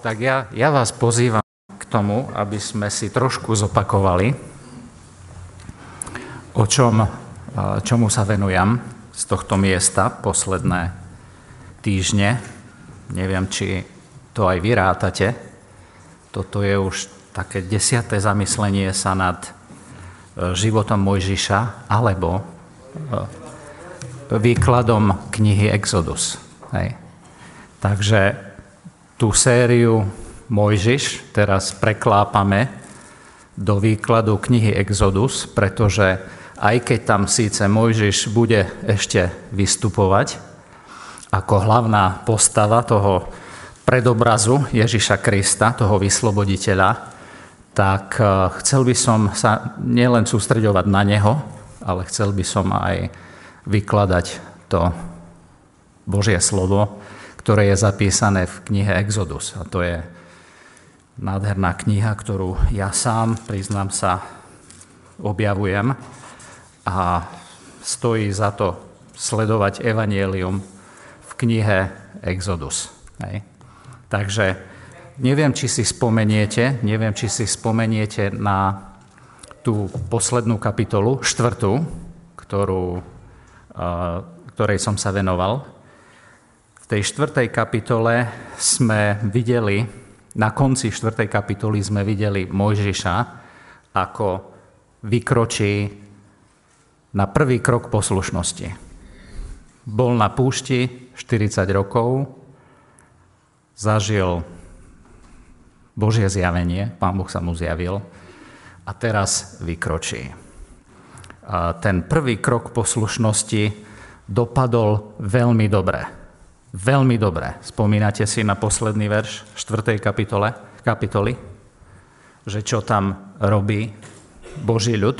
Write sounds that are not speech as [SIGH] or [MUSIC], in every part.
Tak ja, ja vás pozývam k tomu, aby sme si trošku zopakovali, o čom, čomu sa venujem z tohto miesta posledné týždne. Neviem, či to aj vy rátate. Toto je už také desiaté zamyslenie sa nad e, životom Mojžiša alebo e, výkladom knihy Exodus. Hej. Takže tú sériu Mojžiš teraz preklápame do výkladu knihy Exodus, pretože aj keď tam síce Mojžiš bude ešte vystupovať ako hlavná postava toho predobrazu Ježiša Krista, toho vysloboditeľa, tak eh, chcel by som sa nielen sústreďovať na neho, ale chcel by som aj vykladať to Božie slovo, ktoré je zapísané v knihe Exodus. A to je nádherná kniha, ktorú ja sám, priznám sa, objavujem a stojí za to sledovať evanielium v knihe Exodus. Hej. Takže neviem, či si spomeniete, neviem, či si spomeniete na tú poslednú kapitolu, štvrtú, ktorú, ktorej som sa venoval, tej štvrtej kapitole sme videli, na konci štvrtej kapitoly sme videli Mojžiša, ako vykročí na prvý krok poslušnosti. Bol na púšti 40 rokov, zažil Božie zjavenie, Pán Boh sa mu zjavil a teraz vykročí. A ten prvý krok poslušnosti dopadol veľmi dobre. Veľmi dobre. Spomínate si na posledný verš 4. kapitole, kapitoly? Že čo tam robí Boží ľud?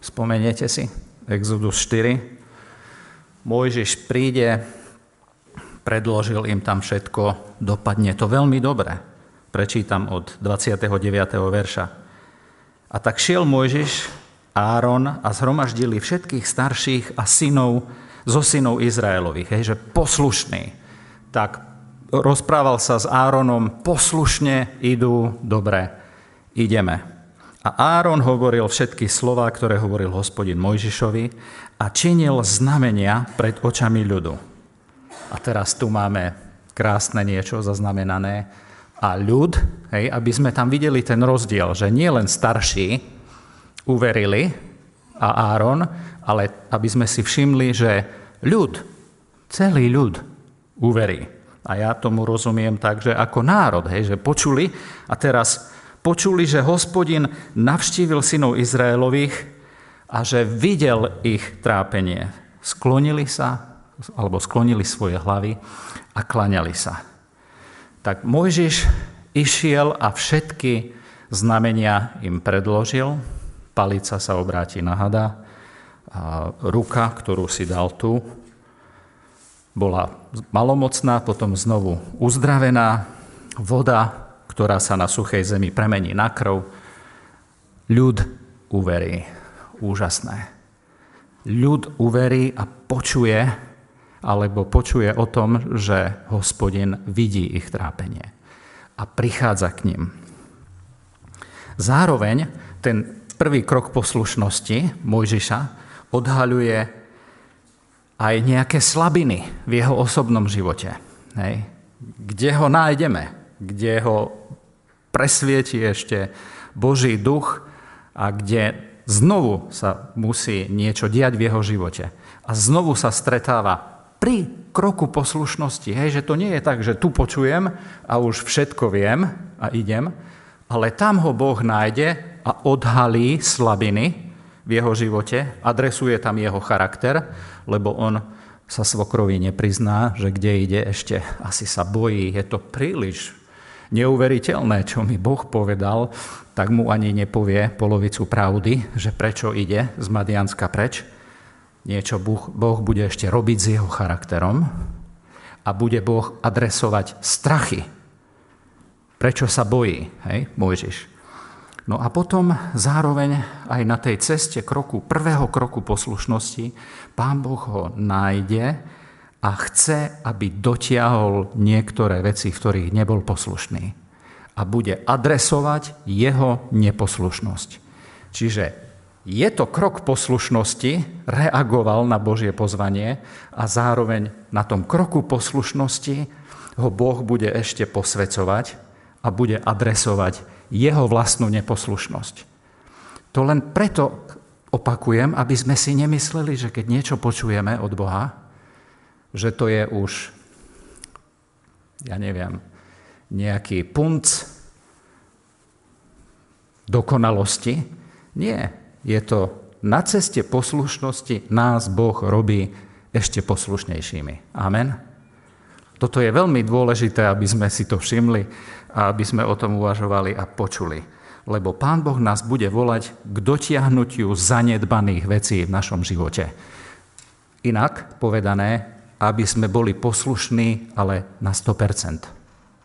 Spomeniete si? Exodus 4. Mojžiš príde, predložil im tam všetko, dopadne to veľmi dobre. Prečítam od 29. verša. A tak šiel Mojžiš, Áron a zhromaždili všetkých starších a synov zo synov Izraelových, hej, že poslušný tak rozprával sa s Áronom, poslušne idú, dobre, ideme. A Áron hovoril všetky slova, ktoré hovoril hospodin Mojžišovi a činil znamenia pred očami ľudu. A teraz tu máme krásne niečo zaznamenané. A ľud, hej, aby sme tam videli ten rozdiel, že nie len starší uverili a Áron, ale aby sme si všimli, že ľud, celý ľud uverí. A ja tomu rozumiem tak, že ako národ, hej, že počuli a teraz počuli, že hospodin navštívil synov Izraelových a že videl ich trápenie. Sklonili sa, alebo sklonili svoje hlavy a klaňali sa. Tak Mojžiš išiel a všetky znamenia im predložil. Palica sa obráti na hada, a ruka, ktorú si dal tu, bola malomocná, potom znovu uzdravená, voda, ktorá sa na suchej zemi premení na krv. Ľud uverí. Úžasné. Ľud uverí a počuje, alebo počuje o tom, že hospodin vidí ich trápenie a prichádza k ním. Zároveň ten prvý krok poslušnosti Mojžiša odhaľuje aj nejaké slabiny v jeho osobnom živote. Hej. Kde ho nájdeme? Kde ho presvieti ešte Boží duch a kde znovu sa musí niečo diať v jeho živote. A znovu sa stretáva pri kroku poslušnosti. Hej, že to nie je tak, že tu počujem a už všetko viem a idem, ale tam ho Boh nájde a odhalí slabiny, v jeho živote, adresuje tam jeho charakter, lebo on sa svokrovi neprizná, že kde ide ešte, asi sa bojí, je to príliš neuveriteľné, čo mi Boh povedal, tak mu ani nepovie polovicu pravdy, že prečo ide z Madianska preč. Niečo boh, bude ešte robiť s jeho charakterom a bude Boh adresovať strachy. Prečo sa bojí, hej, Mojžiš? No a potom zároveň aj na tej ceste kroku, prvého kroku poslušnosti, Pán Boh ho nájde a chce, aby dotiahol niektoré veci, v ktorých nebol poslušný. a bude adresovať jeho neposlušnosť. Čiže je to krok poslušnosti, reagoval na Božie pozvanie a zároveň na tom kroku poslušnosti ho Boh bude ešte posvecovať a bude adresovať jeho vlastnú neposlušnosť. To len preto opakujem, aby sme si nemysleli, že keď niečo počujeme od Boha, že to je už, ja neviem, nejaký punc dokonalosti. Nie, je to na ceste poslušnosti nás Boh robí ešte poslušnejšími. Amen. Toto je veľmi dôležité, aby sme si to všimli a aby sme o tom uvažovali a počuli. Lebo Pán Boh nás bude volať k dotiahnutiu zanedbaných vecí v našom živote. Inak povedané, aby sme boli poslušní, ale na 100%.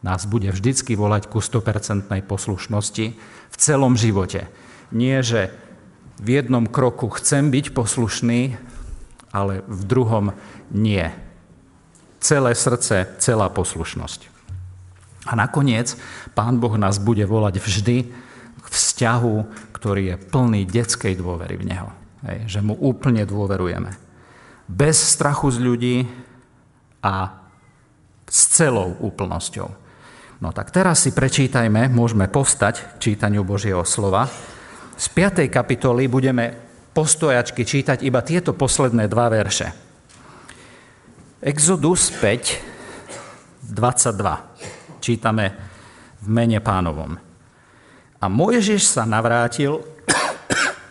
Nás bude vždycky volať ku 100% poslušnosti v celom živote. Nie, že v jednom kroku chcem byť poslušný, ale v druhom nie. Celé srdce, celá poslušnosť. A nakoniec Pán Boh nás bude volať vždy vzťahu, ktorý je plný detskej dôvery v Neho. Hej, že mu úplne dôverujeme bez strachu z ľudí a s celou úplnosťou. No tak teraz si prečítajme, môžeme povstať k čítaniu Božieho slova. Z 5. kapitoly budeme postojačky čítať iba tieto posledné dva verše. Exodus 5, 22. Čítame v mene pánovom. A Mojžiš sa navrátil,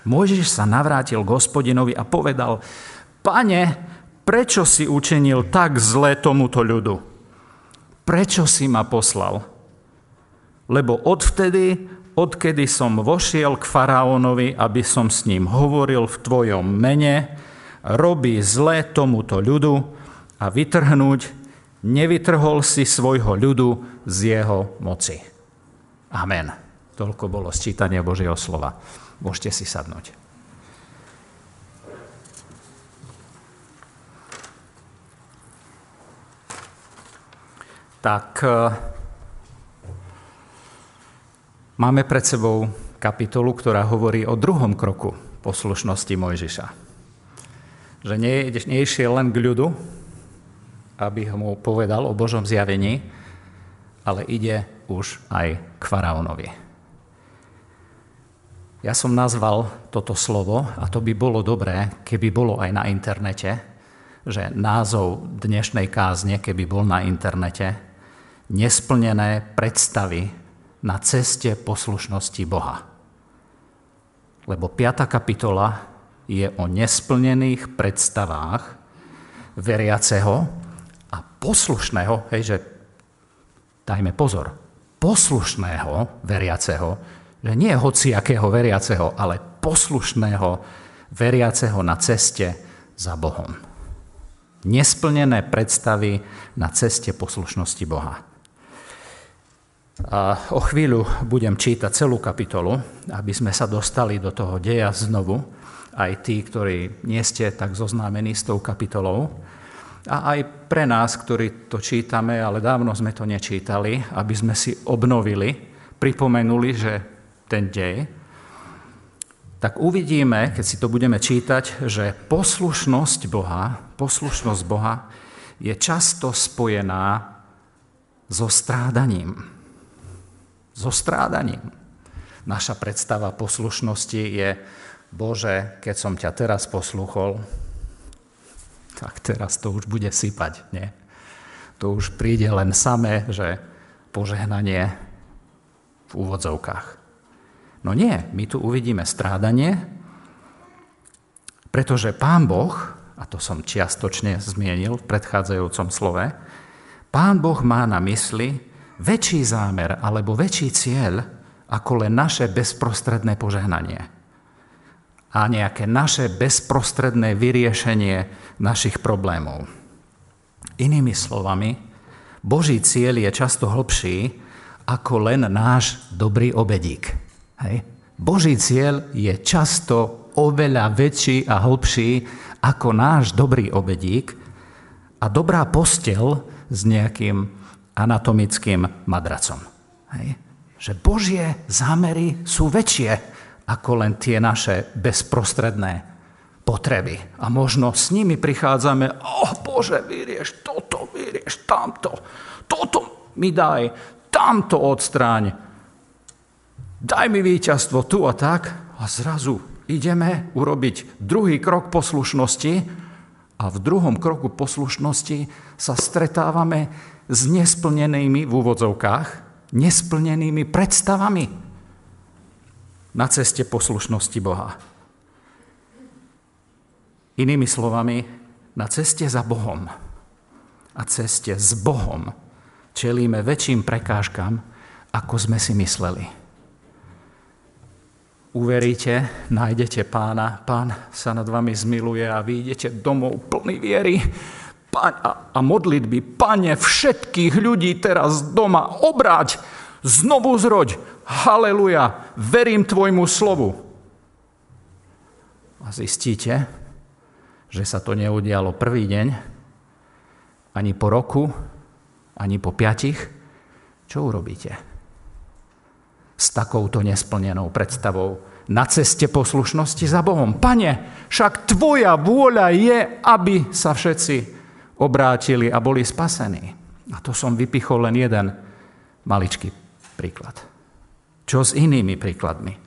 Mojžiš sa navrátil k hospodinovi a povedal, Pane, prečo si učinil tak zle tomuto ľudu? Prečo si ma poslal? Lebo odvtedy, odkedy som vošiel k faraónovi, aby som s ním hovoril v tvojom mene, robí zle tomuto ľudu a vytrhnúť, nevytrhol si svojho ľudu z jeho moci. Amen. Toľko bolo sčítanie Božieho slova. Môžete si sadnúť. tak e, máme pred sebou kapitolu, ktorá hovorí o druhom kroku poslušnosti Mojžiša. Že nie, išiel len k ľudu, aby mu povedal o Božom zjavení, ale ide už aj k faraónovi. Ja som nazval toto slovo, a to by bolo dobré, keby bolo aj na internete, že názov dnešnej kázne, keby bol na internete, nesplnené predstavy na ceste poslušnosti Boha. Lebo 5. kapitola je o nesplnených predstavách veriaceho a poslušného, hej, že dajme pozor, poslušného veriaceho, že nie hociakého veriaceho, ale poslušného veriaceho na ceste za Bohom. Nesplnené predstavy na ceste poslušnosti Boha. A o chvíľu budem čítať celú kapitolu, aby sme sa dostali do toho deja znovu, aj tí, ktorí nie ste tak zoznámení s tou kapitolou. A aj pre nás, ktorí to čítame, ale dávno sme to nečítali, aby sme si obnovili, pripomenuli, že ten dej, tak uvidíme, keď si to budeme čítať, že poslušnosť Boha, poslušnosť Boha je často spojená so strádaním so strádaním. Naša predstava poslušnosti je, Bože, keď som ťa teraz posluchol, tak teraz to už bude sypať, nie? To už príde len samé, že požehnanie v úvodzovkách. No nie, my tu uvidíme strádanie, pretože Pán Boh, a to som čiastočne zmienil v predchádzajúcom slove, Pán Boh má na mysli väčší zámer alebo väčší cieľ ako len naše bezprostredné požehnanie a nejaké naše bezprostredné vyriešenie našich problémov. Inými slovami, Boží cieľ je často hlbší ako len náš dobrý obedík. Hej? Boží cieľ je často oveľa väčší a hlbší ako náš dobrý obedík a dobrá postel s nejakým anatomickým madracom. Hej. že Božie zámery sú väčšie ako len tie naše bezprostredné potreby. A možno s nimi prichádzame, oh, Bože, vyrieš toto, vyrieš tamto, toto mi daj, tamto odstráň, daj mi víťazstvo tu a tak. A zrazu ideme urobiť druhý krok poslušnosti a v druhom kroku poslušnosti sa stretávame s nesplnenými v úvodzovkách nesplnenými predstavami na ceste poslušnosti Boha. Inými slovami, na ceste za Bohom a ceste s Bohom čelíme väčším prekážkam, ako sme si mysleli. Uveríte, nájdete pána, pán sa nad vami zmiluje a vy domov plný viery a modlitby, pane, všetkých ľudí teraz doma obráť, znovu zroď, haleluja, verím tvojmu slovu. A zistíte, že sa to neudialo prvý deň, ani po roku, ani po piatich. Čo urobíte? S takouto nesplnenou predstavou na ceste poslušnosti za Bohom. Pane, však tvoja vôľa je, aby sa všetci obrátili a boli spasení. A to som vypichol len jeden maličký príklad. Čo s inými príkladmi?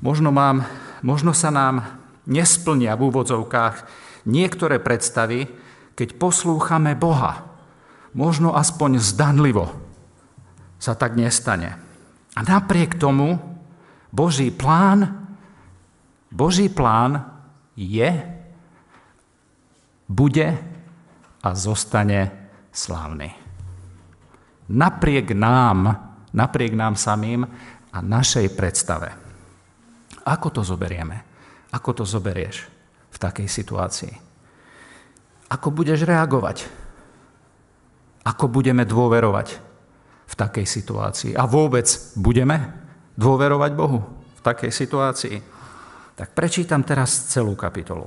Možno, mám, možno sa nám nesplnia v úvodzovkách niektoré predstavy, keď poslúchame Boha. Možno aspoň zdanlivo sa tak nestane. A napriek tomu Boží plán, Boží plán je, bude a zostane slávny. Napriek nám, napriek nám samým a našej predstave. Ako to zoberieme? Ako to zoberieš v takej situácii? Ako budeš reagovať? Ako budeme dôverovať v takej situácii? A vôbec budeme dôverovať Bohu v takej situácii? Tak prečítam teraz celú kapitolu.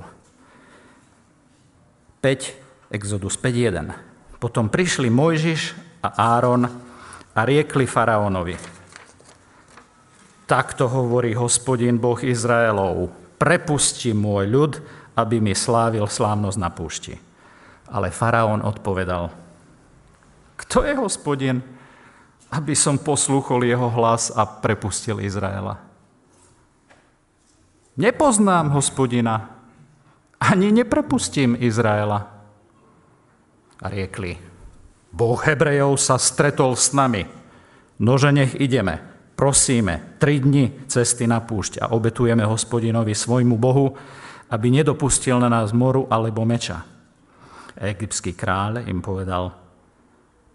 5 Exodus 5.1. Potom prišli Mojžiš a Áron a riekli faraónovi. Takto hovorí hospodin Boh Izraelov. Prepusti môj ľud, aby mi slávil slávnosť na púšti. Ale faraón odpovedal, kto je hospodin, aby som poslúchol jeho hlas a prepustil Izraela? Nepoznám hospodina, ani neprepustím Izraela a riekli, Boh Hebrejov sa stretol s nami, nože nech ideme, prosíme, tri dni cesty na púšť a obetujeme hospodinovi svojmu Bohu, aby nedopustil na nás moru alebo meča. Egyptský kráľ im povedal,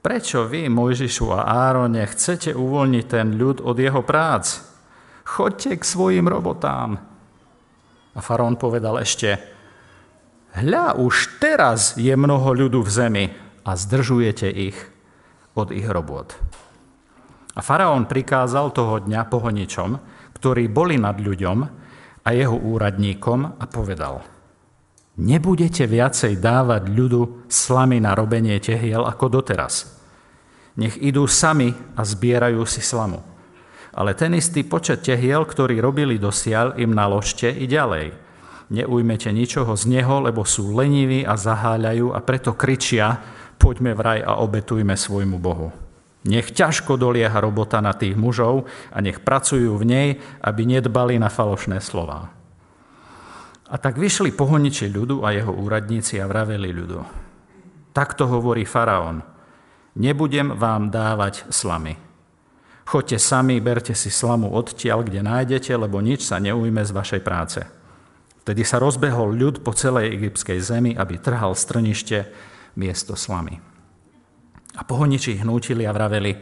prečo vy, Mojžišu a Árone, chcete uvoľniť ten ľud od jeho prác? Choďte k svojim robotám. A faraón povedal ešte, Hľa, už teraz je mnoho ľudu v zemi a zdržujete ich od ich robot. A faraón prikázal toho dňa pohoničom, ktorí boli nad ľuďom a jeho úradníkom a povedal Nebudete viacej dávať ľudu slamy na robenie tehiel ako doteraz. Nech idú sami a zbierajú si slamu. Ale ten istý počet tehiel, ktorý robili dosiaľ, im naložte i ďalej – neujmete ničoho z neho, lebo sú leniví a zaháľajú a preto kričia, poďme vraj a obetujme svojmu Bohu. Nech ťažko dolieha robota na tých mužov a nech pracujú v nej, aby nedbali na falošné slova. A tak vyšli pohoniči ľudu a jeho úradníci a vraveli ľudu. Takto hovorí faraón. Nebudem vám dávať slamy. Choďte sami, berte si slamu odtiaľ, kde nájdete, lebo nič sa neujme z vašej práce. Vtedy sa rozbehol ľud po celej egyptskej zemi, aby trhal strnište miesto slamy. A pohoniči hnútili a vraveli,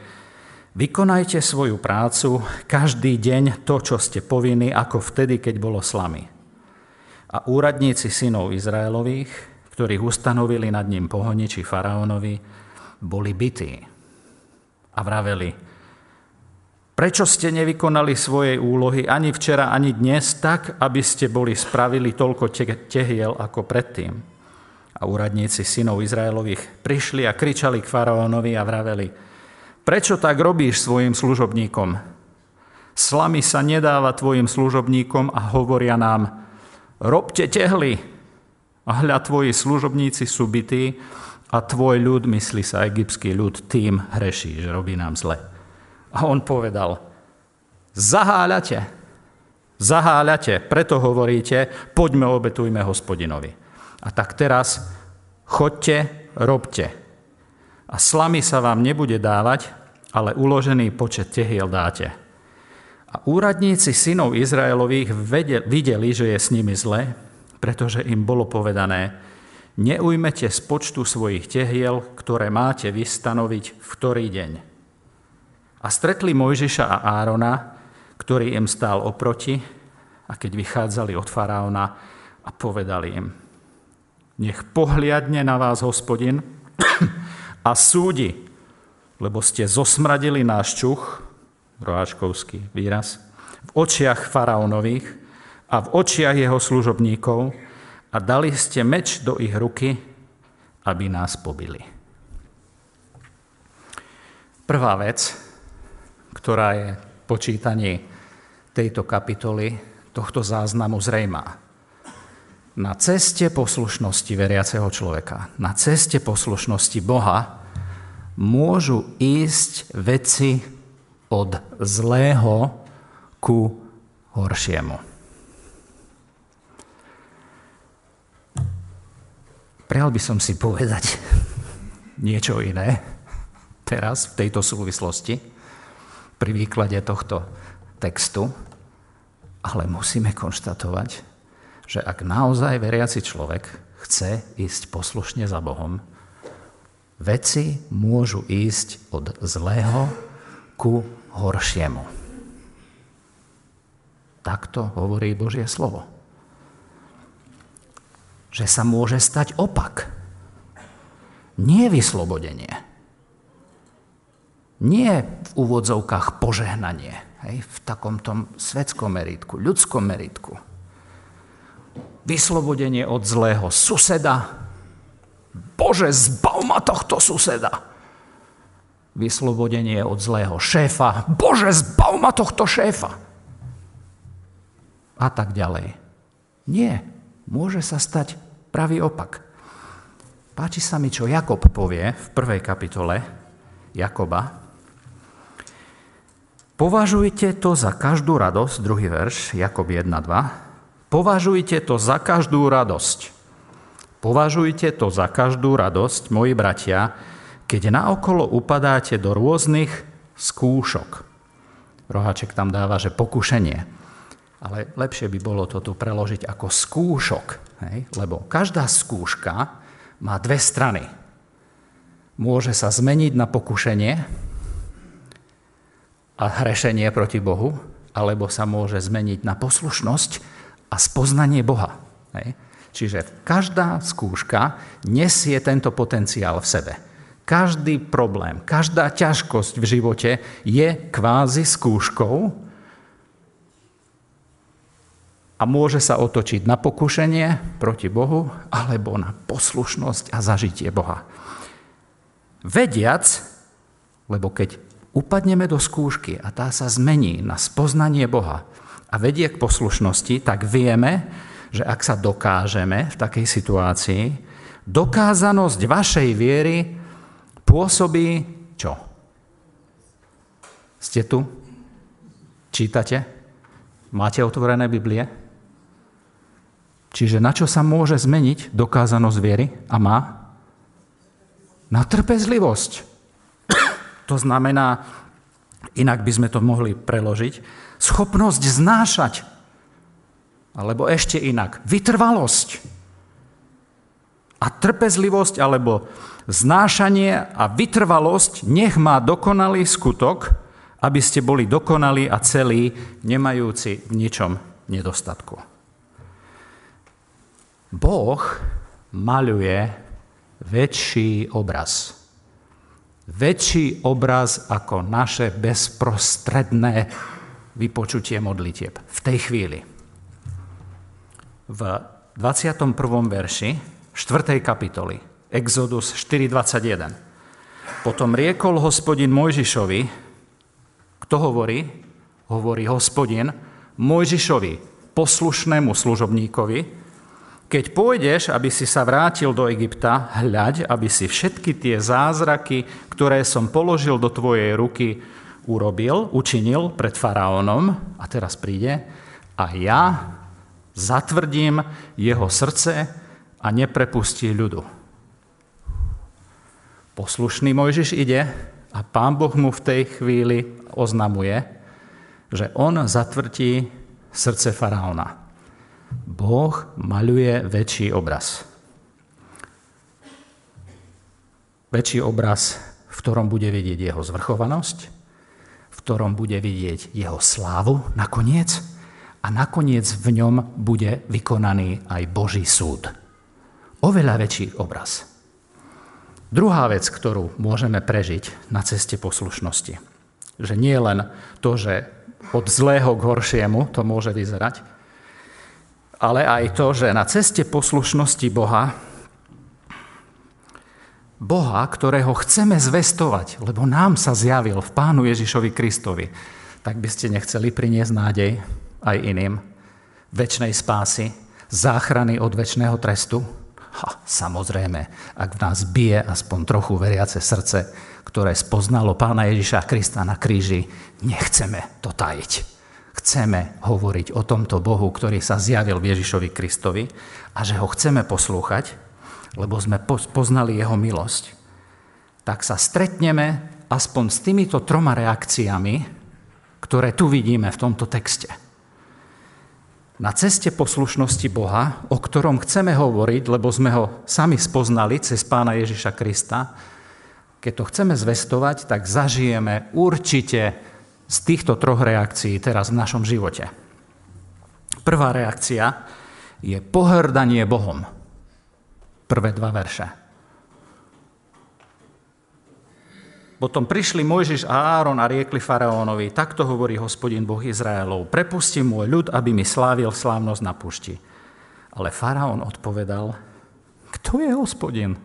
vykonajte svoju prácu každý deň to, čo ste povinní, ako vtedy, keď bolo slamy. A úradníci synov Izraelových, ktorých ustanovili nad ním pohoniči faraónovi, boli bytí. A vraveli, Prečo ste nevykonali svojej úlohy ani včera, ani dnes tak, aby ste boli spravili toľko tehiel ako predtým? A úradníci synov Izraelových prišli a kričali k faraónovi a vraveli, Prečo tak robíš svojim služobníkom? Slamy sa nedáva tvojim služobníkom a hovoria nám, robte tehly. A hľa tvoji služobníci sú bytí a tvoj ľud, myslí sa egyptský ľud, tým hreší, že robí nám zle. A on povedal, zaháľate, zaháľate, preto hovoríte, poďme obetujme hospodinovi. A tak teraz chodte, robte. A slamy sa vám nebude dávať, ale uložený počet tehiel dáte. A úradníci synov Izraelových videli, že je s nimi zle, pretože im bolo povedané, neujmete z počtu svojich tehiel, ktoré máte vystanoviť v ktorý deň. A stretli Mojžiša a Árona, ktorý im stál oproti, a keď vychádzali od faraóna a povedali im, nech pohliadne na vás hospodin a súdi, lebo ste zosmradili náš čuch, roháčkovský výraz, v očiach faraónových a v očiach jeho služobníkov a dali ste meč do ich ruky, aby nás pobili. Prvá vec, ktorá je po čítaní tejto kapitoly, tohto záznamu zrejmá. Na ceste poslušnosti veriaceho človeka, na ceste poslušnosti Boha môžu ísť veci od zlého ku horšiemu. Prijal by som si povedať [LAUGHS] niečo iné teraz v tejto súvislosti pri výklade tohto textu, ale musíme konštatovať, že ak naozaj veriaci človek chce ísť poslušne za Bohom, veci môžu ísť od zlého ku horšiemu. Takto hovorí Božie slovo. Že sa môže stať opak. Nie vyslobodenie. Nie v úvodzovkách požehnanie, hej, v takom tom svetskom meritku, ľudskom meritku. Vyslobodenie od zlého suseda. Bože, zbav ma tohto suseda vyslobodenie od zlého šéfa. Bože, zbav ma tohto šéfa. A tak ďalej. Nie, môže sa stať pravý opak. Páči sa mi, čo Jakob povie v prvej kapitole Jakoba. Považujte to za každú radosť, druhý verš, Jakob 1.2. Považujte to za každú radosť. Považujte to za každú radosť, moji bratia, keď naokolo upadáte do rôznych skúšok. Roháček tam dáva, že pokušenie. Ale lepšie by bolo to tu preložiť ako skúšok, hej? lebo každá skúška má dve strany. Môže sa zmeniť na pokušenie a hrešenie proti Bohu, alebo sa môže zmeniť na poslušnosť a spoznanie Boha. Hej? Čiže každá skúška nesie tento potenciál v sebe. Každý problém, každá ťažkosť v živote je kvázi skúškou a môže sa otočiť na pokušenie proti Bohu alebo na poslušnosť a zažitie Boha. Vediac, lebo keď upadneme do skúšky a tá sa zmení na spoznanie Boha a vedie k poslušnosti, tak vieme, že ak sa dokážeme v takej situácii, dokázanosť vašej viery pôsobí čo? Ste tu? Čítate? Máte otvorené Biblie? Čiže na čo sa môže zmeniť dokázanosť viery? A má? Na trpezlivosť. To znamená, inak by sme to mohli preložiť, schopnosť znášať. Alebo ešte inak, vytrvalosť. A trpezlivosť alebo Znášanie a vytrvalosť nech má dokonalý skutok, aby ste boli dokonali a celí, nemajúci v ničom nedostatku. Boh maľuje väčší obraz. Väčší obraz ako naše bezprostredné vypočutie modlitieb v tej chvíli. V 21. verši 4. kapitoly Exodus 4.21. Potom riekol hospodin Mojžišovi, kto hovorí? Hovorí hospodin Mojžišovi, poslušnému služobníkovi, keď pôjdeš, aby si sa vrátil do Egypta, hľaď, aby si všetky tie zázraky, ktoré som položil do tvojej ruky, urobil, učinil pred faraónom. A teraz príde, a ja zatvrdím jeho srdce a neprepustí ľudu. Poslušný Mojžiš ide a pán Boh mu v tej chvíli oznamuje, že on zatvrtí srdce faraóna. Boh maľuje väčší obraz. Väčší obraz, v ktorom bude vidieť jeho zvrchovanosť, v ktorom bude vidieť jeho slávu nakoniec a nakoniec v ňom bude vykonaný aj Boží súd. Oveľa väčší obraz. Druhá vec, ktorú môžeme prežiť na ceste poslušnosti, že nie len to, že od zlého k horšiemu to môže vyzerať, ale aj to, že na ceste poslušnosti Boha, Boha, ktorého chceme zvestovať, lebo nám sa zjavil v Pánu Ježišovi Kristovi, tak by ste nechceli priniesť nádej aj iným, väčšnej spásy, záchrany od väčšného trestu, Ha, samozrejme, ak v nás bije aspoň trochu veriace srdce, ktoré spoznalo pána Ježiša Krista na kríži, nechceme to tajiť. Chceme hovoriť o tomto Bohu, ktorý sa zjavil Ježišovi Kristovi a že ho chceme poslúchať, lebo sme poznali jeho milosť. Tak sa stretneme aspoň s týmito troma reakciami, ktoré tu vidíme v tomto texte na ceste poslušnosti Boha, o ktorom chceme hovoriť, lebo sme ho sami spoznali cez pána Ježiša Krista, keď to chceme zvestovať, tak zažijeme určite z týchto troch reakcií teraz v našom živote. Prvá reakcia je pohrdanie Bohom. Prvé dva verše. Potom prišli Mojžiš a Áron a riekli faraónovi, takto hovorí hospodin Boh Izraelov, prepusti môj ľud, aby mi slávil slávnosť na pušti. Ale faraón odpovedal, kto je hospodin?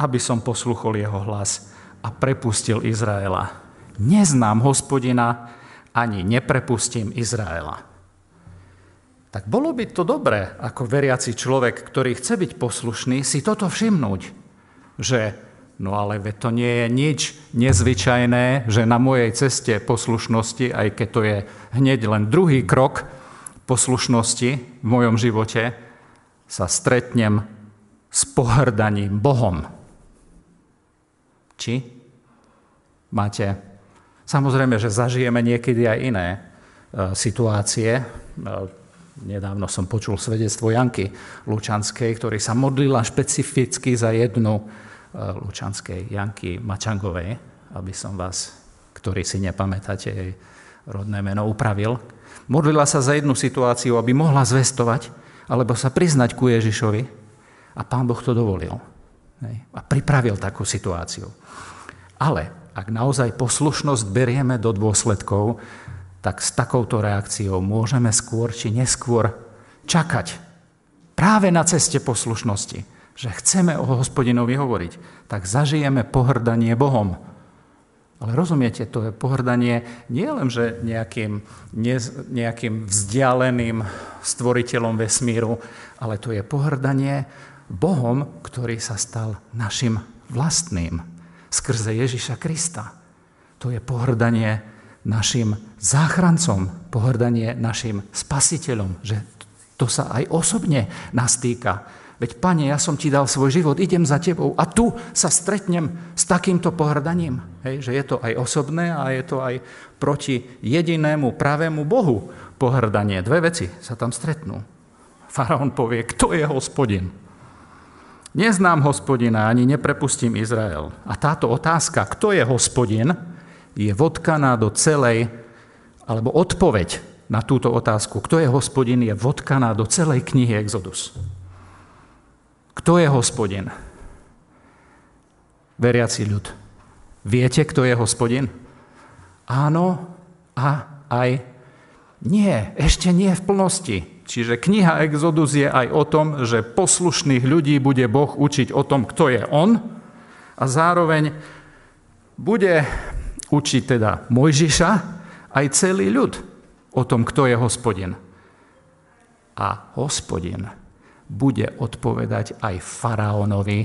Aby som posluchol jeho hlas a prepustil Izraela. Neznám hospodina, ani neprepustím Izraela. Tak bolo by to dobré, ako veriaci človek, ktorý chce byť poslušný, si toto všimnúť, že No ale to nie je nič nezvyčajné, že na mojej ceste poslušnosti, aj keď to je hneď len druhý krok poslušnosti v mojom živote, sa stretnem s pohrdaním Bohom. Či? Máte? Samozrejme, že zažijeme niekedy aj iné e, situácie. E, nedávno som počul svedectvo Janky Lučanskej, ktorý sa modlila špecificky za jednu Lučanskej Janky Mačangovej, aby som vás, ktorí si nepamätáte jej rodné meno, upravil. Modlila sa za jednu situáciu, aby mohla zvestovať, alebo sa priznať ku Ježišovi a pán Boh to dovolil. A pripravil takú situáciu. Ale ak naozaj poslušnosť berieme do dôsledkov, tak s takouto reakciou môžeme skôr či neskôr čakať práve na ceste poslušnosti že chceme o hospodinovi hovoriť, tak zažijeme pohrdanie Bohom. Ale rozumiete, to je pohrdanie nie len, že nejakým, ne, nejakým vzdialeným stvoriteľom vesmíru, ale to je pohrdanie Bohom, ktorý sa stal našim vlastným skrze Ježiša Krista. To je pohrdanie našim záchrancom, pohrdanie našim spasiteľom, že to sa aj osobne nás týka Veď, pane, ja som ti dal svoj život, idem za tebou a tu sa stretnem s takýmto pohrdaním. Hej, že je to aj osobné a je to aj proti jedinému pravému Bohu pohrdanie. Dve veci sa tam stretnú. Faraón povie, kto je hospodin? Neznám hospodina, ani neprepustím Izrael. A táto otázka, kto je hospodin, je vodkaná do celej, alebo odpoveď na túto otázku, kto je hospodin, je vodkaná do celej knihy Exodus. Kto je hospodin? Veriaci ľud. Viete, kto je hospodin? Áno a aj nie, ešte nie v plnosti. Čiže kniha Exodus je aj o tom, že poslušných ľudí bude Boh učiť o tom, kto je On A zároveň bude učiť teda Mojžiša aj celý ľud o tom, kto je hospodin. A hospodin bude odpovedať aj faraónovi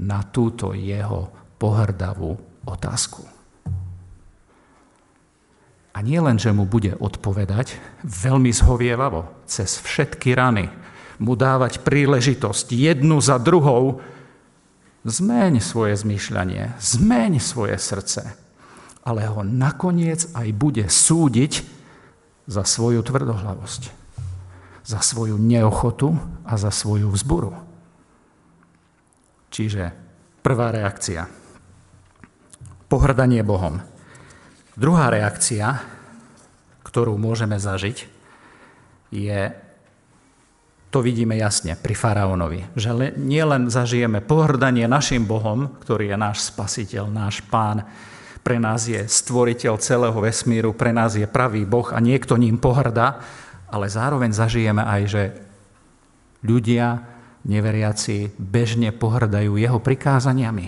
na túto jeho pohrdavú otázku. A nie len, že mu bude odpovedať veľmi zhovievavo, cez všetky rany, mu dávať príležitosť jednu za druhou, zmeň svoje zmýšľanie, zmeň svoje srdce, ale ho nakoniec aj bude súdiť za svoju tvrdohlavosť, za svoju neochotu a za svoju vzburu. Čiže prvá reakcia. Pohrdanie Bohom. Druhá reakcia, ktorú môžeme zažiť, je, to vidíme jasne pri faraónovi, že nie len zažijeme pohrdanie našim Bohom, ktorý je náš spasiteľ, náš pán, pre nás je stvoriteľ celého vesmíru, pre nás je pravý Boh a niekto ním pohrda, ale zároveň zažijeme aj, že ľudia, neveriaci, bežne pohrdajú jeho prikázaniami.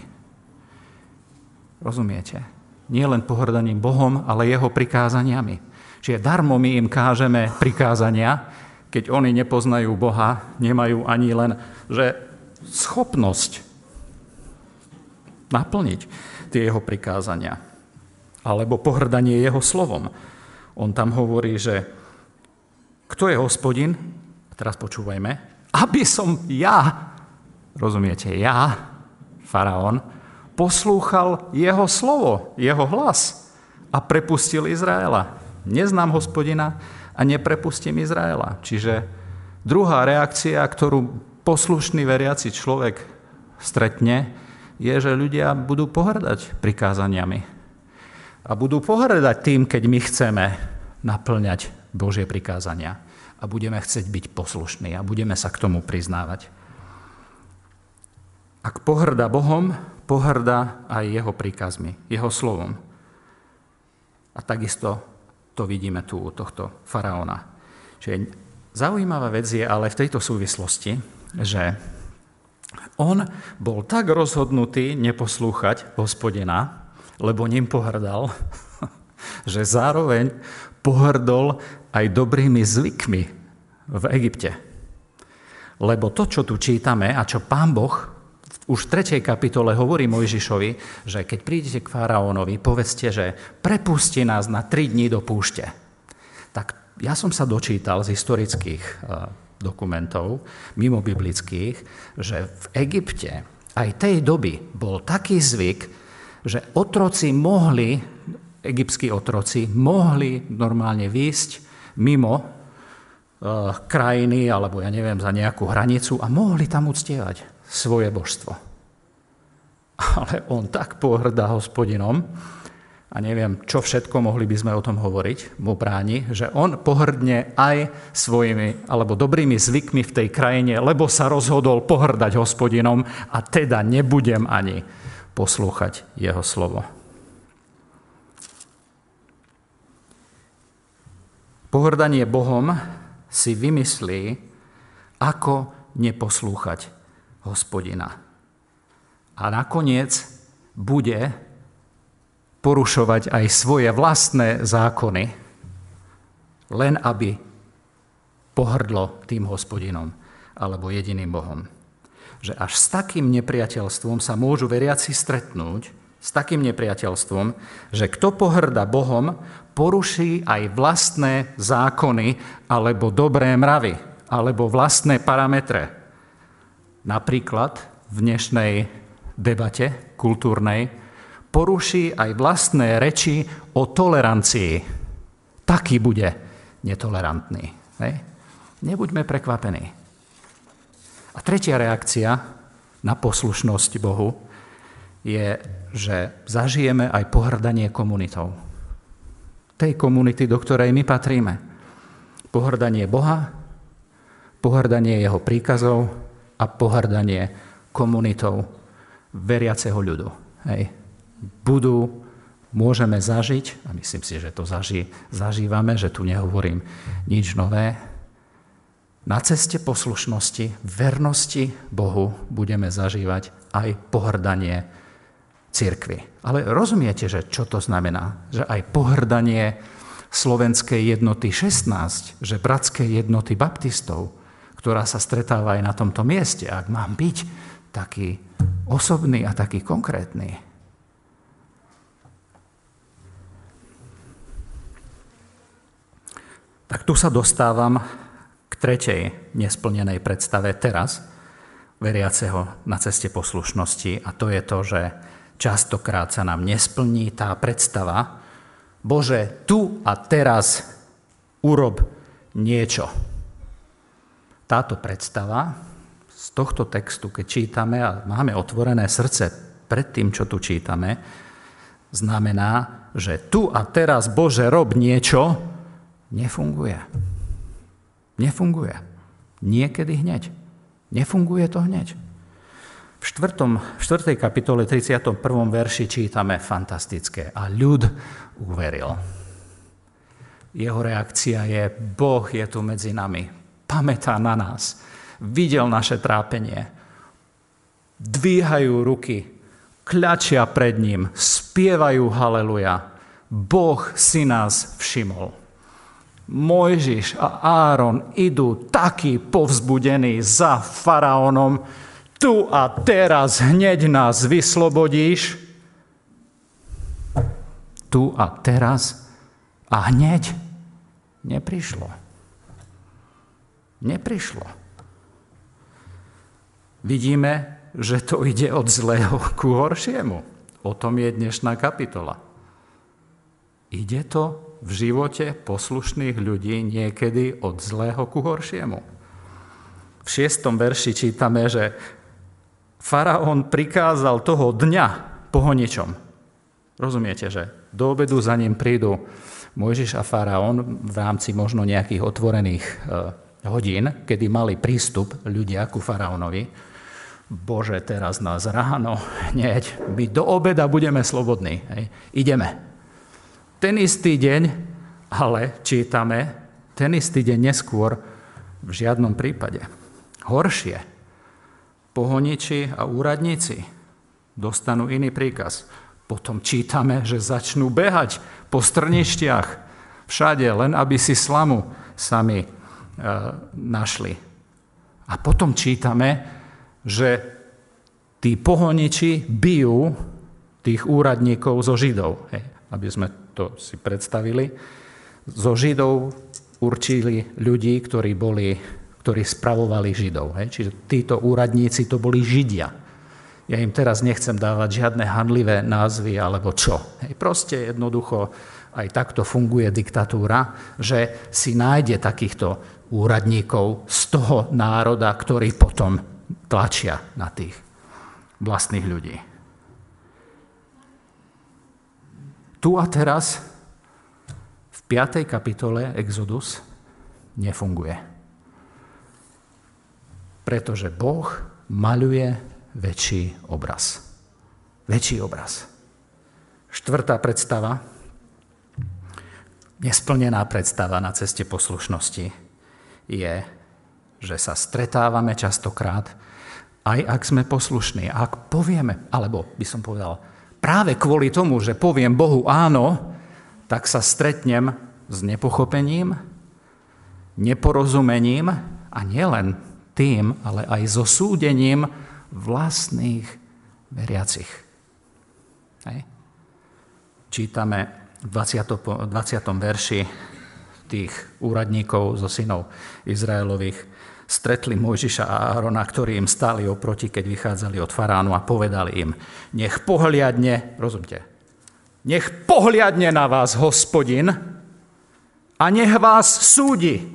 Rozumiete? Nie len pohrdaním Bohom, ale jeho prikázaniami. Čiže darmo my im kážeme prikázania, keď oni nepoznajú Boha, nemajú ani len že schopnosť naplniť tie jeho prikázania. Alebo pohrdanie jeho slovom. On tam hovorí, že kto je hospodin? Teraz počúvajme. Aby som ja, rozumiete, ja, faraón, poslúchal jeho slovo, jeho hlas a prepustil Izraela. Neznám hospodina a neprepustím Izraela. Čiže druhá reakcia, ktorú poslušný veriaci človek stretne, je, že ľudia budú pohrdať prikázaniami. A budú pohrdať tým, keď my chceme naplňať Božie prikázania. A budeme chcieť byť poslušní a budeme sa k tomu priznávať. Ak pohrda Bohom, pohrda aj jeho príkazmi, jeho slovom. A takisto to vidíme tu u tohto faraóna. Čiže zaujímavá vec je ale v tejto súvislosti, že on bol tak rozhodnutý neposlúchať hospodina, lebo ním pohrdal, [LAUGHS] že zároveň pohrdol aj dobrými zvykmi v Egypte. Lebo to, čo tu čítame a čo pán Boh už v 3. kapitole hovorí Mojžišovi, že keď prídete k faraónovi, povedzte, že prepusti nás na 3 dní do púšte. Tak ja som sa dočítal z historických e, dokumentov, mimo biblických, že v Egypte aj tej doby bol taký zvyk, že otroci mohli, egyptskí otroci, mohli normálne výjsť mimo e, krajiny, alebo ja neviem, za nejakú hranicu a mohli tam uctievať svoje božstvo. Ale on tak pohrdá hospodinom, a neviem, čo všetko mohli by sme o tom hovoriť, mu bráni, že on pohrdne aj svojimi alebo dobrými zvykmi v tej krajine, lebo sa rozhodol pohrdať hospodinom a teda nebudem ani poslúchať jeho slovo. Pohrdanie Bohom si vymyslí, ako neposlúchať hospodina. A nakoniec bude porušovať aj svoje vlastné zákony, len aby pohrdlo tým hospodinom alebo jediným Bohom. Že až s takým nepriateľstvom sa môžu veriaci stretnúť, s takým nepriateľstvom, že kto pohrda Bohom, poruší aj vlastné zákony alebo dobré mravy, alebo vlastné parametre. Napríklad v dnešnej debate kultúrnej poruší aj vlastné reči o tolerancii. Taký bude netolerantný. Hej? Nebuďme prekvapení. A tretia reakcia na poslušnosť Bohu je, že zažijeme aj pohrdanie komunitou. Tej komunity, do ktorej my patríme. Pohrdanie Boha, pohrdanie Jeho príkazov, a pohrdanie komunitou veriaceho ľudu. Hej. Budú, môžeme zažiť, a myslím si, že to zaži, zažívame, že tu nehovorím nič nové, na ceste poslušnosti, vernosti Bohu budeme zažívať aj pohrdanie cirkvi. Ale rozumiete, že čo to znamená? Že aj pohrdanie slovenskej jednoty 16, že bratskej jednoty baptistov, ktorá sa stretáva aj na tomto mieste, ak mám byť taký osobný a taký konkrétny. Tak tu sa dostávam k tretej nesplnenej predstave teraz, veriaceho na ceste poslušnosti, a to je to, že častokrát sa nám nesplní tá predstava, Bože, tu a teraz urob niečo. Táto predstava z tohto textu, keď čítame a máme otvorené srdce pred tým, čo tu čítame, znamená, že tu a teraz, Bože, rob niečo, nefunguje. Nefunguje. Niekedy hneď. Nefunguje to hneď. V 4. 4. kapitole 31. verši čítame fantastické. A ľud uveril. Jeho reakcia je, Boh je tu medzi nami, pamätá na nás, videl naše trápenie, dvíhajú ruky, kľačia pred ním, spievajú haleluja. Boh si nás všimol. Mojžiš a Áron idú takí povzbudení za faraónom, tu a teraz hneď nás vyslobodíš, tu a teraz a hneď neprišlo. Neprišlo. Vidíme, že to ide od zlého ku horšiemu. O tom je dnešná kapitola. Ide to v živote poslušných ľudí niekedy od zlého ku horšiemu. V šiestom verši čítame, že faraón prikázal toho dňa pohoničom. Rozumiete, že do obedu za ním prídu Mojžiš a faraón v rámci možno nejakých otvorených e, hodín, kedy mali prístup ľudia ku faraónovi. Bože, teraz nás ráno, [LAUGHS] hneď, my do obeda budeme slobodní. Hej. Ideme. Ten istý deň, ale čítame, ten istý deň neskôr v žiadnom prípade. Horšie. Pohoniči a úradníci dostanú iný príkaz potom čítame, že začnú behať po strništiach všade, len aby si slamu sami našli. A potom čítame, že tí pohoniči bijú tých úradníkov zo Židov. Hej, aby sme to si predstavili. Zo Židov určili ľudí, ktorí, boli, ktorí spravovali Židov. Hej. Čiže títo úradníci to boli Židia. Ja im teraz nechcem dávať žiadne handlivé názvy alebo čo. Hej, proste jednoducho aj takto funguje diktatúra, že si nájde takýchto úradníkov z toho národa, ktorí potom tlačia na tých vlastných ľudí. Tu a teraz v 5. kapitole Exodus nefunguje. Pretože Boh maľuje väčší obraz. Väčší obraz. Štvrtá predstava, nesplnená predstava na ceste poslušnosti je, že sa stretávame častokrát, aj ak sme poslušní. Ak povieme, alebo by som povedal, práve kvôli tomu, že poviem Bohu áno, tak sa stretnem s nepochopením, neporozumením a nielen tým, ale aj so súdením vlastných veriacich. Hej. Čítame v 20. 20. verši tých úradníkov zo synov Izraelových stretli Mojžiša a Árona, ktorí im stáli oproti, keď vychádzali od faránu a povedali im, nech pohliadne, rozumte, nech pohliadne na vás hospodin a nech vás súdi.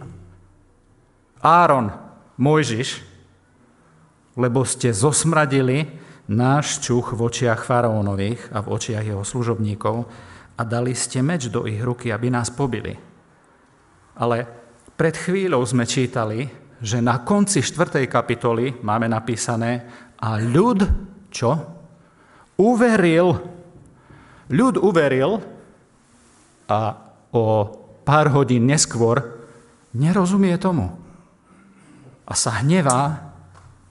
Áron, Mojžiš, lebo ste zosmradili náš čuch v očiach faraónových a v očiach jeho služobníkov a dali ste meč do ich ruky, aby nás pobili. Ale pred chvíľou sme čítali, že na konci 4. kapitoly máme napísané a ľud, čo? Uveril. Ľud uveril a o pár hodín neskôr nerozumie tomu. A sa hnevá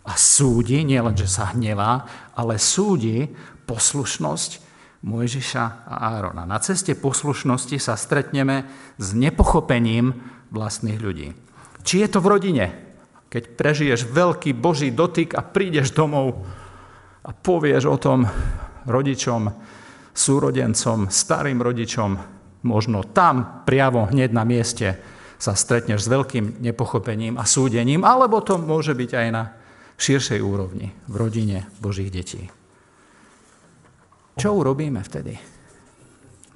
a súdi, nielen, že sa hnevá, ale súdi poslušnosť Mojžiša a Árona. Na ceste poslušnosti sa stretneme s nepochopením vlastných ľudí. Či je to v rodine, keď prežiješ veľký Boží dotyk a prídeš domov a povieš o tom rodičom, súrodencom, starým rodičom, možno tam, priamo hneď na mieste, sa stretneš s veľkým nepochopením a súdením, alebo to môže byť aj na širšej úrovni, v rodine Božích detí. Čo urobíme vtedy?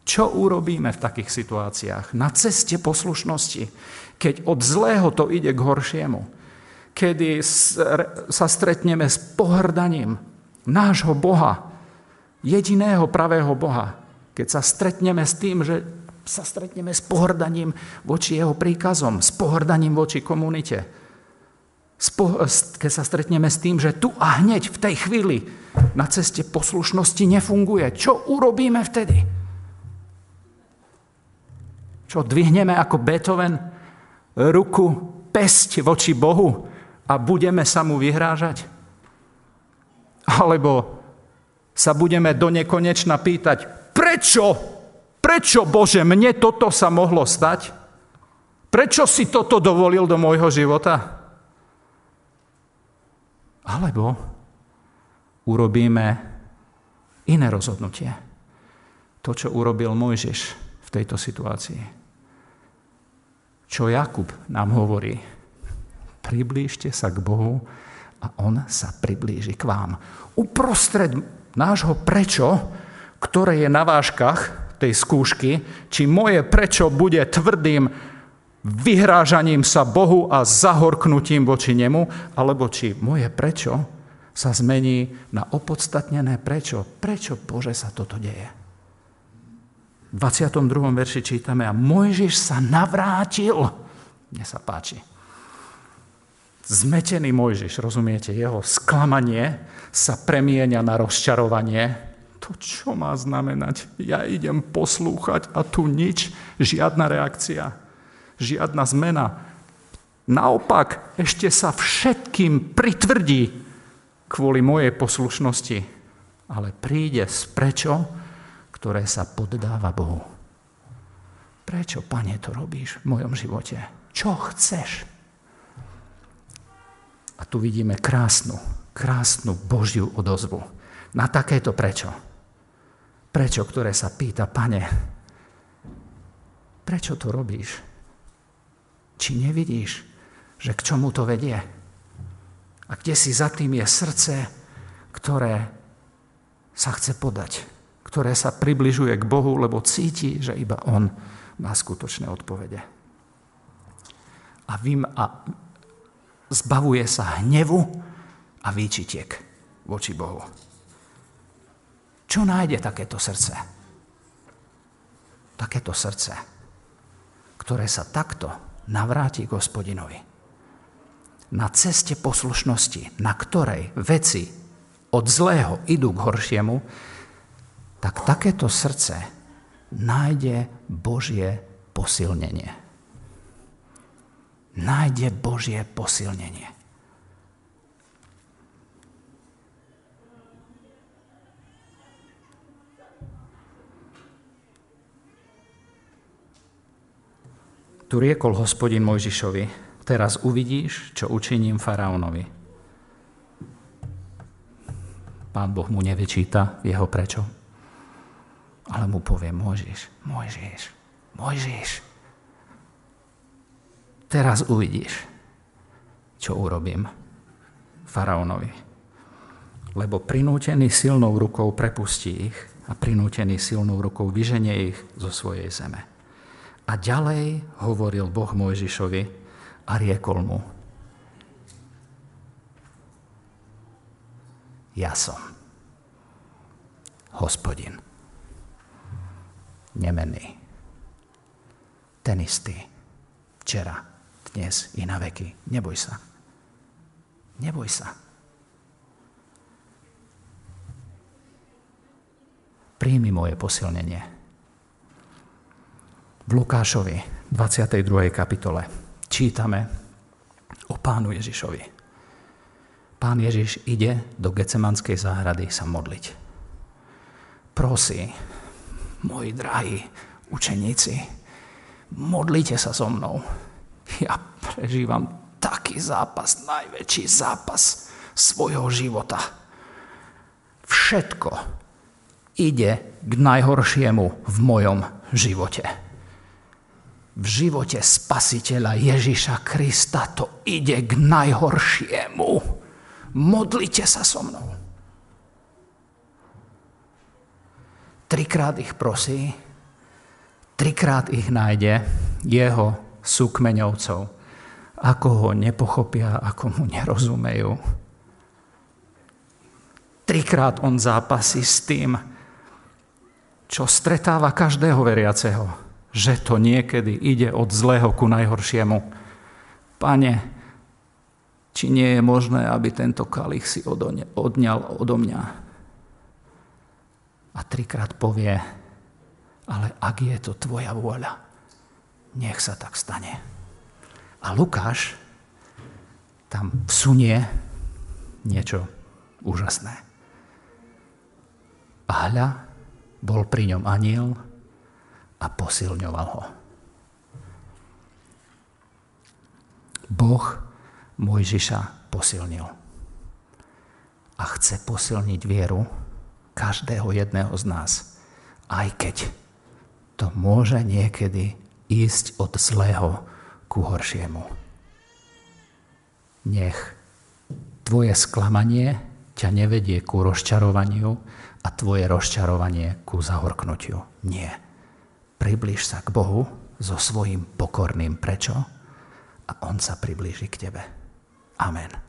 Čo urobíme v takých situáciách? Na ceste poslušnosti, keď od zlého to ide k horšiemu, kedy sa stretneme s pohrdaním nášho Boha, jediného pravého Boha, keď sa stretneme s tým, že sa stretneme s pohrdaním voči jeho príkazom, s pohrdaním voči komunite, keď sa stretneme s tým, že tu a hneď v tej chvíli na ceste poslušnosti nefunguje. Čo urobíme vtedy? Čo dvihneme ako Beethoven ruku pesť voči Bohu a budeme sa mu vyhrážať? Alebo sa budeme do nekonečna pýtať, prečo, prečo Bože, mne toto sa mohlo stať? Prečo si toto dovolil do môjho života? Alebo urobíme iné rozhodnutie. To, čo urobil Mojžiš v tejto situácii. Čo Jakub nám hovorí. Priblížte sa k Bohu a On sa priblíži k vám. Uprostred nášho prečo, ktoré je na vážkach tej skúšky, či moje prečo bude tvrdým vyhrážaním sa Bohu a zahorknutím voči nemu, alebo či moje prečo sa zmení na opodstatnené prečo. Prečo, Bože, sa toto deje? V 22. verši čítame, a Mojžiš sa navrátil. Mne sa páči. Zmetený Mojžiš, rozumiete, jeho sklamanie sa premienia na rozčarovanie. To čo má znamenať? Ja idem poslúchať a tu nič, žiadna reakcia, žiadna zmena. Naopak, ešte sa všetkým pritvrdí kvôli mojej poslušnosti, ale príde z prečo, ktoré sa poddáva Bohu. Prečo, pane, to robíš v mojom živote? Čo chceš? A tu vidíme krásnu, krásnu Božiu odozvu. Na takéto prečo. Prečo, ktoré sa pýta, pane, prečo to robíš? Či nevidíš, že k čomu to vedie? A kde si za tým je srdce, ktoré sa chce podať, ktoré sa približuje k Bohu, lebo cíti, že iba On má skutočné odpovede. A, vím, a zbavuje sa hnevu a výčitiek voči Bohu. Čo nájde takéto srdce? Takéto srdce, ktoré sa takto navráti k hospodinovi na ceste poslušnosti, na ktorej veci od zlého idú k horšiemu, tak takéto srdce nájde Božie posilnenie. Nájde Božie posilnenie. Tu riekol hospodin Mojžišovi, Teraz uvidíš, čo učiním faraónovi. Pán Boh mu nevyčíta jeho prečo. Ale mu povie, Mojžiš, Mojžiš, Mojžiš. Teraz uvidíš, čo urobím faraónovi. Lebo prinútený silnou rukou prepustí ich a prinútený silnou rukou vyženie ich zo svojej zeme. A ďalej hovoril Boh Mojžišovi, a riekol mu, ja som hospodin, nemenný, ten istý, včera, dnes i na veky. Neboj sa. Neboj sa. Príjmi moje posilnenie. V Lukášovi 22. kapitole čítame o pánu Ježišovi. pán Ježiš ide do Gecemanskej záhrady sa modliť. Prosí, moji drahí učeníci, modlite sa so mnou. Ja prežívam taký zápas, najväčší zápas svojho života. Všetko ide k najhoršiemu v mojom živote. V živote spasiteľa Ježiša Krista to ide k najhoršiemu. Modlite sa so mnou. Trikrát ich prosí, trikrát ich nájde jeho súkmeňovcov, ako ho nepochopia, ako mu nerozumejú. Trikrát on zápasí s tým, čo stretáva každého veriaceho, že to niekedy ide od zlého ku najhoršiemu. Pane, či nie je možné, aby tento kalich si odňal odo mňa? A trikrát povie, ale ak je to tvoja vôľa, nech sa tak stane. A Lukáš tam vsunie niečo úžasné. A hľa, bol pri ňom aniel a posilňoval ho. Boh Mojžiša posilnil. A chce posilniť vieru každého jedného z nás, aj keď to môže niekedy ísť od zlého ku horšiemu. Nech tvoje sklamanie ťa nevedie ku rozčarovaniu a tvoje rozčarovanie ku zahorknutiu. Nie. Približ sa k Bohu so svojím pokorným prečo a On sa priblíži k tebe. Amen.